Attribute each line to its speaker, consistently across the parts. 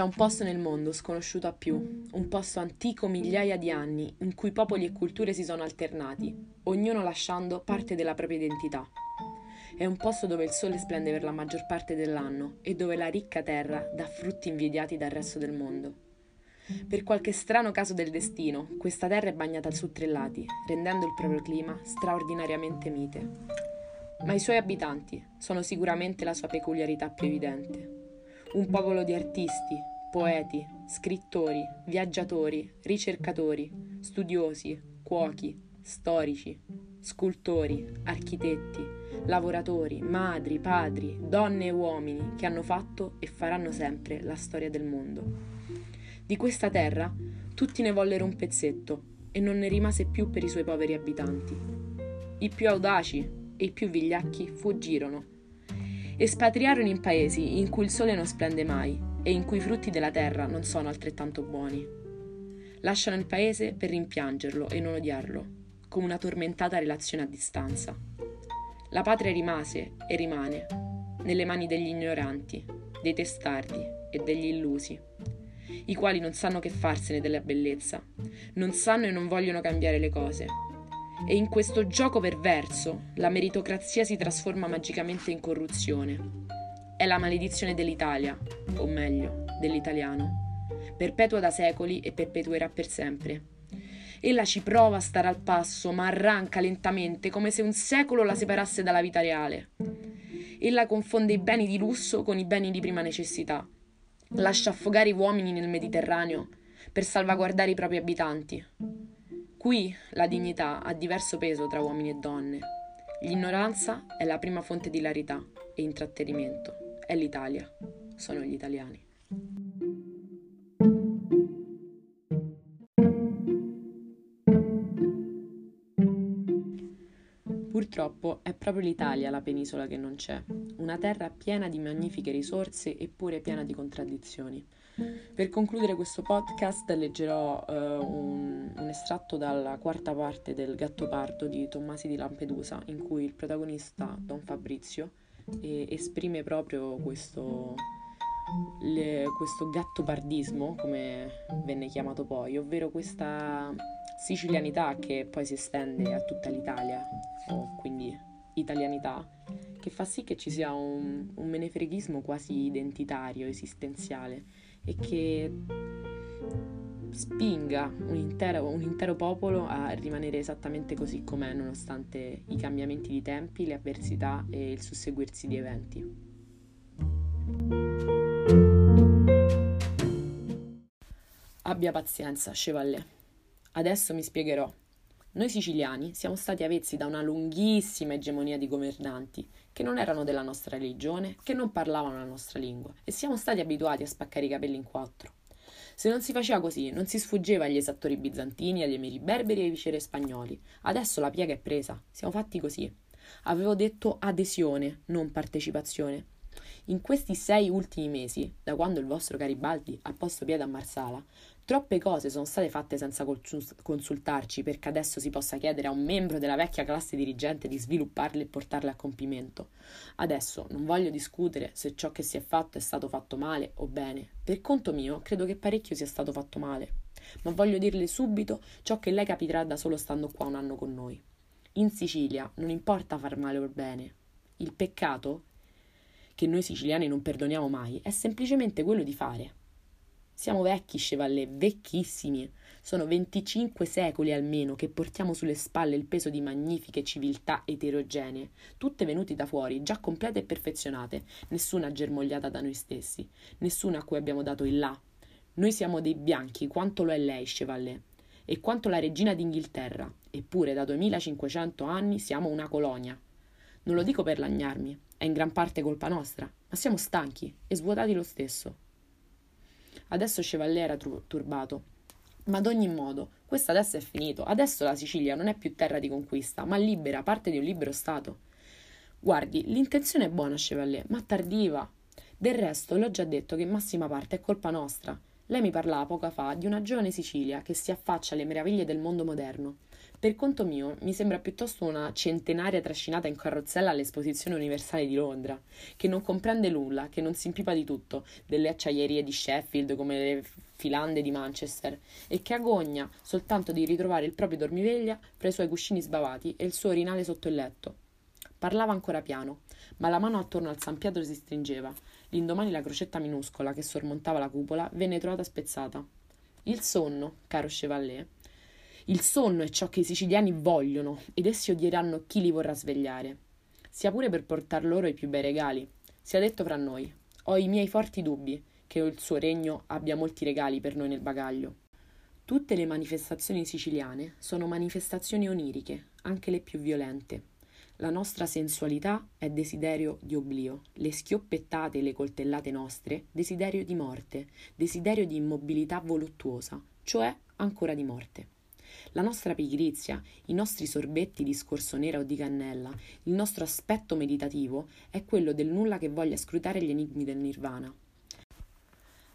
Speaker 1: C'è un posto nel mondo sconosciuto a più, un posto antico migliaia di anni, in cui popoli e culture si sono alternati, ognuno lasciando parte della propria identità. È un posto dove il sole splende per la maggior parte dell'anno e dove la ricca terra dà frutti invidiati dal resto del mondo. Per qualche strano caso del destino, questa terra è bagnata su tre lati, rendendo il proprio clima straordinariamente mite. Ma i suoi abitanti sono sicuramente la sua peculiarità più evidente un popolo di artisti, poeti, scrittori, viaggiatori, ricercatori, studiosi, cuochi, storici, scultori, architetti, lavoratori, madri, padri, donne e uomini che hanno fatto e faranno sempre la storia del mondo. Di questa terra tutti ne vollero un pezzetto e non ne rimase più per i suoi poveri abitanti. I più audaci e i più vigliacchi fuggirono Espatriarono in paesi in cui il sole non splende mai e in cui i frutti della terra non sono altrettanto buoni. Lasciano il paese per rimpiangerlo e non odiarlo, come una tormentata relazione a distanza. La patria rimase e rimane nelle mani degli ignoranti, dei testardi e degli illusi, i quali non sanno che farsene della bellezza, non sanno e non vogliono cambiare le cose, e in questo gioco perverso la meritocrazia si trasforma magicamente in corruzione. È la maledizione dell'Italia, o meglio, dell'italiano. Perpetua da secoli e perpetuerà per sempre. Ella ci prova a stare al passo, ma arranca lentamente, come se un secolo la separasse dalla vita reale. Ella confonde i beni di lusso con i beni di prima necessità. Lascia affogare i uomini nel Mediterraneo per salvaguardare i propri abitanti. Qui la dignità ha diverso peso tra uomini e donne. L'ignoranza è la prima fonte di larità e intrattenimento. È l'Italia. Sono gli italiani. Purtroppo è proprio l'Italia la penisola che non c'è, una terra piena di magnifiche risorse eppure piena di contraddizioni. Per concludere questo podcast leggerò uh, un, un, estratto dalla quarta parte del Gattopardo di Tommasi di Lampedusa, in cui il protagonista, Don Fabrizio, eh, esprime proprio questo, le, questo gattopardismo, come venne chiamato poi, ovvero questa sicilianità che poi si estende a tutta l'Italia, o quindi italianità, che fa sì che ci sia un, un menefreghismo quasi identitario, esistenziale e che spinga un intero, un intero, popolo a rimanere esattamente così com'è nonostante i cambiamenti di tempi, le avversità e il susseguirsi di eventi. Abbia pazienza, Chevalier. Adesso mi spiegherò. Noi siciliani siamo stati avezzi da una lunghissima egemonia di governanti che non erano della nostra religione, che non parlavano la nostra lingua e siamo stati abituati a spaccare i capelli in quattro. Se non si faceva così, non si sfuggeva agli esattori bizantini, agli emiri berberi e ai viceré spagnoli. Adesso la piega è presa, siamo fatti così. Avevo detto adesione, non partecipazione. In questi sei ultimi mesi, da quando il vostro Garibaldi ha posto piede a Marsala, Troppe cose sono state fatte senza consultarci perché adesso si possa chiedere a un membro della vecchia classe dirigente di svilupparle e portarle a compimento. Adesso non voglio discutere se ciò che si è fatto è stato fatto male o bene. Per conto mio, credo che parecchio sia stato fatto male. Ma voglio dirle subito ciò che lei capirà da solo stando qua un anno con noi. In Sicilia non importa far male o bene. Il peccato, che noi siciliani non perdoniamo mai, è semplicemente quello di fare. Siamo vecchi, Chevalier, vecchissimi. Sono 25 secoli almeno che portiamo sulle spalle il peso di magnifiche civiltà eterogenee, tutte venute da fuori, già complete e perfezionate, nessuna germogliata da noi stessi, nessuna a cui abbiamo dato il là. Noi siamo dei bianchi, quanto lo è lei, Chevalier, e quanto la regina d'Inghilterra, eppure da 2500 anni siamo una colonia. Non lo dico per lagnarmi, è in gran parte colpa nostra, ma siamo stanchi e svuotati lo stesso. Adesso Chevalier era turbato. Ma ad ogni modo, questo adesso è finito. Adesso la Sicilia non è più terra di conquista, ma libera, parte di un libero Stato. Guardi, l'intenzione è buona, Chevalier, ma tardiva. Del resto, l'ho già detto che in massima parte è colpa nostra. Lei mi parlava poco fa di una giovane Sicilia che si affaccia alle meraviglie del mondo moderno. Per conto mio, mi sembra piuttosto una centenaria trascinata in carrozzella all'Esposizione Universale di Londra, che non comprende nulla, che non si impipa di tutto, delle acciaierie di Sheffield come le filande di Manchester, e che agogna soltanto di ritrovare il proprio dormiveglia fra i suoi cuscini sbavati e il suo orinale sotto il letto. Parlava ancora piano, ma la mano attorno al San Pietro si stringeva. L'indomani la crocetta minuscola che sormontava la cupola venne trovata spezzata. Il sonno, caro Chevalier, il sonno è ciò che i siciliani vogliono ed essi odieranno chi li vorrà svegliare, sia pure per portar loro i più bei regali. Sia detto fra noi, ho i miei forti dubbi che il suo regno abbia molti regali per noi nel bagaglio. Tutte le manifestazioni siciliane sono manifestazioni oniriche, anche le più violente. La nostra sensualità è desiderio di oblio, le schioppettate e le coltellate nostre desiderio di morte, desiderio di immobilità voluttuosa, cioè ancora di morte. La nostra pigrizia, i nostri sorbetti di scorso nera o di cannella, il nostro aspetto meditativo è quello del nulla che voglia scrutare gli enigmi del nirvana.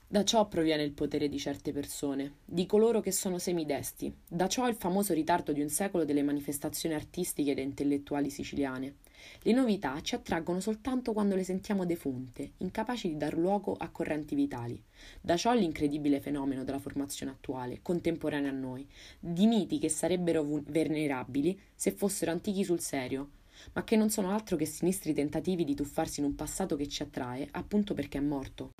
Speaker 1: Da ciò proviene il potere di certe persone, di coloro che sono semidesti, da ciò il famoso ritardo di un secolo delle manifestazioni artistiche ed intellettuali siciliane. Le novità ci attraggono soltanto quando le sentiamo defunte, incapaci di dar luogo a correnti vitali. Da ciò l'incredibile fenomeno della formazione attuale, contemporanea a noi, di miti che sarebbero venerabili se fossero antichi sul serio, ma che non sono altro che sinistri tentativi di tuffarsi in un passato che ci attrae, appunto perché è morto.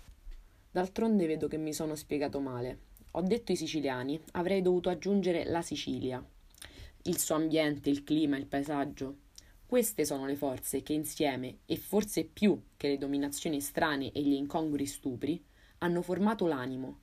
Speaker 1: D'altronde vedo che mi sono spiegato male. Ho detto i siciliani, avrei dovuto aggiungere la Sicilia. Il suo ambiente, il clima, il paesaggio, queste sono le forze che insieme, e forse più che le dominazioni strane e gli incongrui stupri, hanno formato l'animo.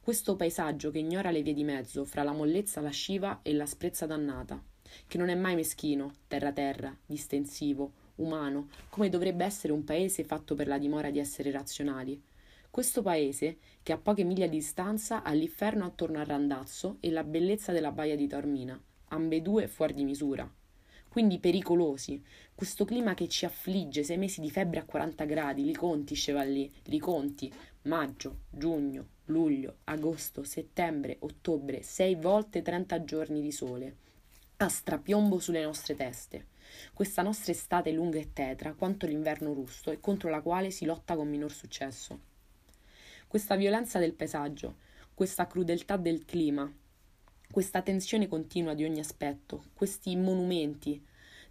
Speaker 1: Questo paesaggio che ignora le vie di mezzo fra la mollezza lasciva e l'asprezza dannata, che non è mai meschino, terra-terra, distensivo, umano, come dovrebbe essere un paese fatto per la dimora di essere razionali. Questo paese, che a poche miglia di distanza ha l'inferno attorno al Randazzo e la bellezza della baia di Tormina, ambedue fuori di misura quindi pericolosi. Questo clima che ci affligge, sei mesi di febbre a 40 gradi, li conti, Chevalier, li conti. Maggio, giugno, luglio, agosto, settembre, ottobre, sei volte 30 giorni di sole. A strapiombo sulle nostre teste. Questa nostra estate lunga e tetra, quanto l'inverno rusto, e contro la quale si lotta con minor successo. Questa violenza del paesaggio, questa crudeltà del clima, questa tensione continua di ogni aspetto, questi monumenti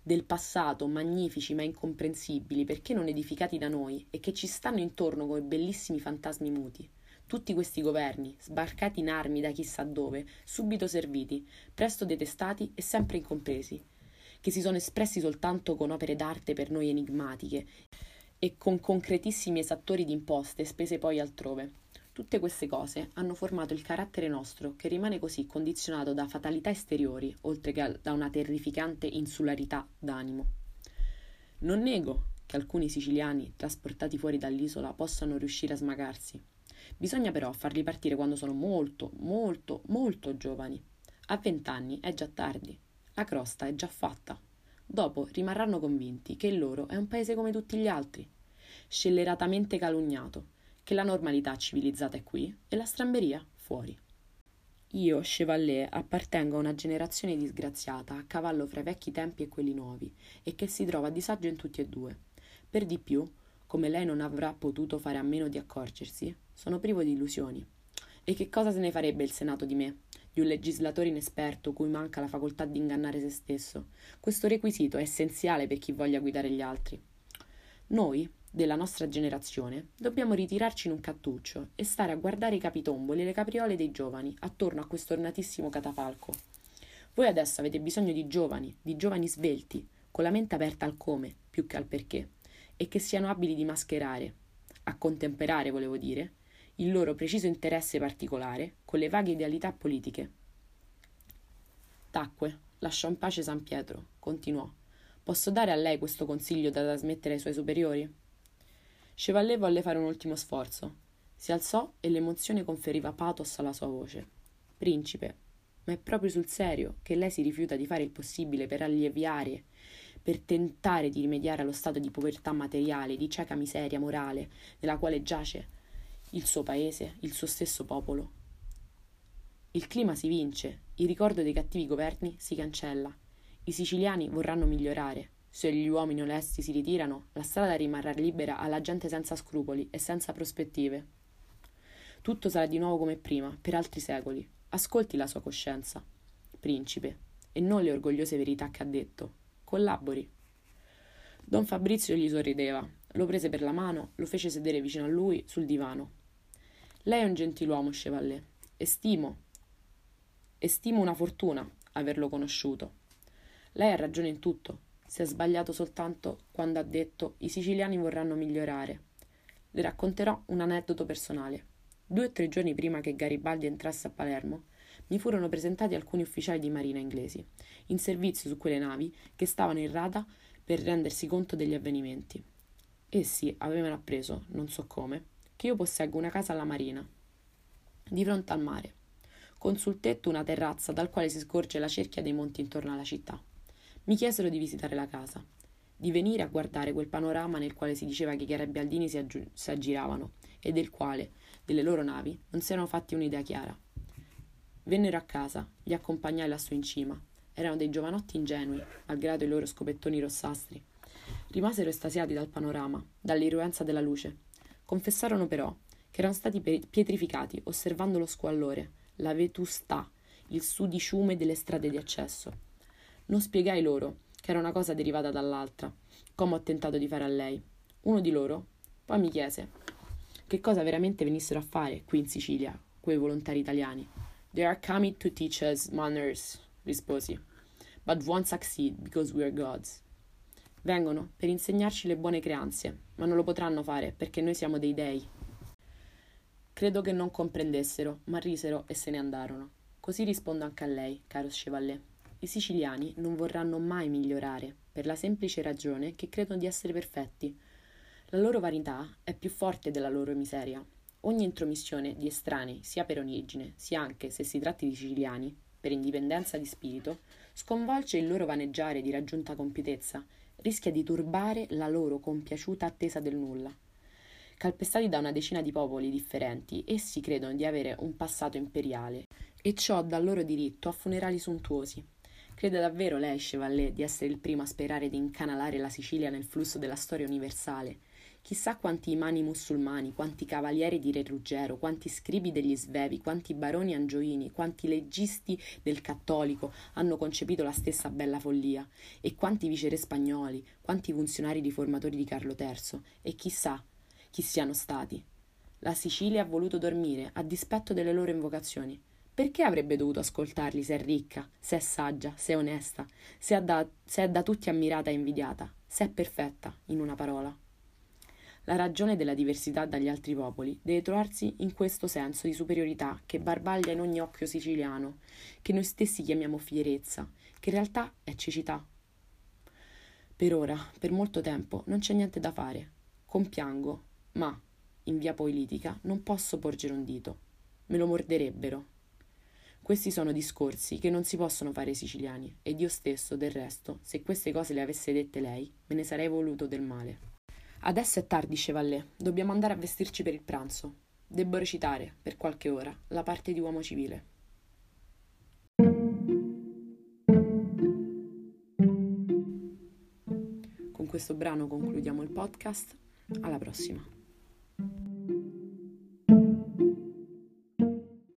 Speaker 1: del passato magnifici ma incomprensibili perché non edificati da noi e che ci stanno intorno come bellissimi fantasmi muti. Tutti questi governi, sbarcati in armi da chissà dove, subito serviti, presto detestati e sempre incompresi, che si sono espressi soltanto con opere d'arte per noi enigmatiche e con concretissimi esattori di imposte spese poi altrove. Tutte queste cose hanno formato il carattere nostro, che rimane così condizionato da fatalità esteriori, oltre che da una terrificante insularità d'animo. Non nego che alcuni siciliani, trasportati fuori dall'isola, possano riuscire a smagarsi. Bisogna però farli partire quando sono molto, molto, molto giovani. A vent'anni è già tardi. La crosta è già fatta. Dopo rimarranno convinti che il loro è un paese come tutti gli altri, scelleratamente calunniato, che la normalità civilizzata è qui e la stramberia fuori. Io, Chevalier, appartengo a una generazione disgraziata, a cavallo fra i vecchi tempi e quelli nuovi, e che si trova a disagio in tutti e due. Per di più, come lei non avrà potuto fare a meno di accorgersi, sono privo di illusioni. E che cosa se ne farebbe il Senato di me? Di un legislatore inesperto cui manca la facoltà di ingannare se stesso. Questo requisito è essenziale per chi voglia guidare gli altri. Noi, della nostra generazione, dobbiamo ritirarci in un cattuccio e stare a guardare i capitomboli e le capriole dei giovani attorno a questo ornatissimo catafalco. Voi adesso avete bisogno di giovani, di giovani svelti, con la mente aperta al come più che al perché, e che siano abili di mascherare, a contemperare, volevo dire, il loro preciso interesse particolare con le vaghe idealità politiche. Tacque, lasciò in pace San Pietro, continuò. Posso dare a lei questo consiglio da trasmettere ai suoi superiori? Chevalier volle fare un ultimo sforzo. Si alzò e l'emozione conferiva pathos alla sua voce. Principe, ma è proprio sul serio che lei si rifiuta di fare il possibile per alleviare, per tentare di rimediare allo stato di povertà materiale, di cieca miseria morale nella quale giace il suo paese, il suo stesso popolo. Il clima si vince Il ricordo dei cattivi governi si cancella. I siciliani vorranno migliorare. Se gli uomini onesti si ritirano, la strada rimarrà libera alla gente senza scrupoli e senza prospettive. Tutto sarà di nuovo come prima, per altri secoli. Ascolti la sua coscienza, principe, e non le orgogliose verità che ha detto. Collabori. Don Fabrizio gli sorrideva, lo prese per la mano, lo fece sedere vicino a lui sul divano. Lei è un gentiluomo, Chevalier, e stimo, e stimo una fortuna averlo conosciuto. Lei ha ragione in tutto, si è sbagliato soltanto quando ha detto i siciliani vorranno migliorare. Le racconterò un aneddoto personale. Due o tre giorni prima che Garibaldi entrasse a Palermo, mi furono presentati alcuni ufficiali di marina inglesi, in servizio su quelle navi che stavano in rada per rendersi conto degli avvenimenti. Essi avevano appreso, non so come, che io posseggo una casa alla marina, di fronte al mare, con sul tetto una terrazza dal quale si scorge la cerchia dei monti intorno alla città. Mi chiesero di visitare la casa, di venire a guardare quel panorama nel quale si diceva che i garibaldini si, aggi- si aggiravano e del quale, delle loro navi, non si erano fatti un'idea chiara. Vennero a casa, li accompagnai lassù in cima. Erano dei giovanotti ingenui, malgrado i loro scopettoni rossastri. Rimasero estasiati dal panorama, dall'irruenza della luce. Confessarono però che erano stati pietrificati osservando lo squallore, la vetustà, il sudiciume delle strade di accesso. Non spiegai loro che era una cosa derivata dall'altra, come ho tentato di fare a lei. Uno di loro poi mi chiese che cosa veramente venissero a fare qui in Sicilia, quei volontari italiani. They are coming to teach us manners, risposi. But won't succeed because we are gods. Vengono per insegnarci le buone creanze, ma non lo potranno fare perché noi siamo dei dei. Credo che non comprendessero, ma risero e se ne andarono. Così rispondo anche a lei, caro Chevalier. I siciliani non vorranno mai migliorare, per la semplice ragione che credono di essere perfetti. La loro vanità è più forte della loro miseria. Ogni intromissione di estranei, sia per origine, sia anche se si tratti di siciliani, per indipendenza di spirito, sconvolge il loro vaneggiare di raggiunta compiutezza, rischia di turbare la loro compiaciuta attesa del nulla. Calpestati da una decina di popoli differenti, essi credono di avere un passato imperiale e ciò dà loro diritto a funerali sontuosi. Crede davvero lei, Chevalier, di essere il primo a sperare di incanalare la Sicilia nel flusso della storia universale, Chissà quanti imani musulmani, quanti cavalieri di Re Ruggero, quanti scribi degli svevi, quanti baroni angioini, quanti leggisti del cattolico hanno concepito la stessa bella follia, e quanti viceré spagnoli, quanti funzionari riformatori di Carlo III, e chissà chi siano stati. La Sicilia ha voluto dormire, a dispetto delle loro invocazioni. Perché avrebbe dovuto ascoltarli se è ricca, se è saggia, se è onesta, se è da, se è da tutti ammirata e invidiata, se è perfetta, in una parola? La ragione della diversità dagli altri popoli deve trovarsi in questo senso di superiorità che barbaglia in ogni occhio siciliano, che noi stessi chiamiamo fierezza, che in realtà è cecità. Per ora, per molto tempo, non c'è niente da fare. Compiango, ma, in via politica, non posso porgere un dito. Me lo morderebbero. Questi sono discorsi che non si possono fare ai siciliani, ed io stesso, del resto, se queste cose le avesse dette lei, me ne sarei voluto del male. Adesso è tardi, Chevalier. Dobbiamo andare a vestirci per il pranzo. Debbo recitare, per qualche ora, la parte di uomo civile. Con questo brano concludiamo il podcast. Alla prossima.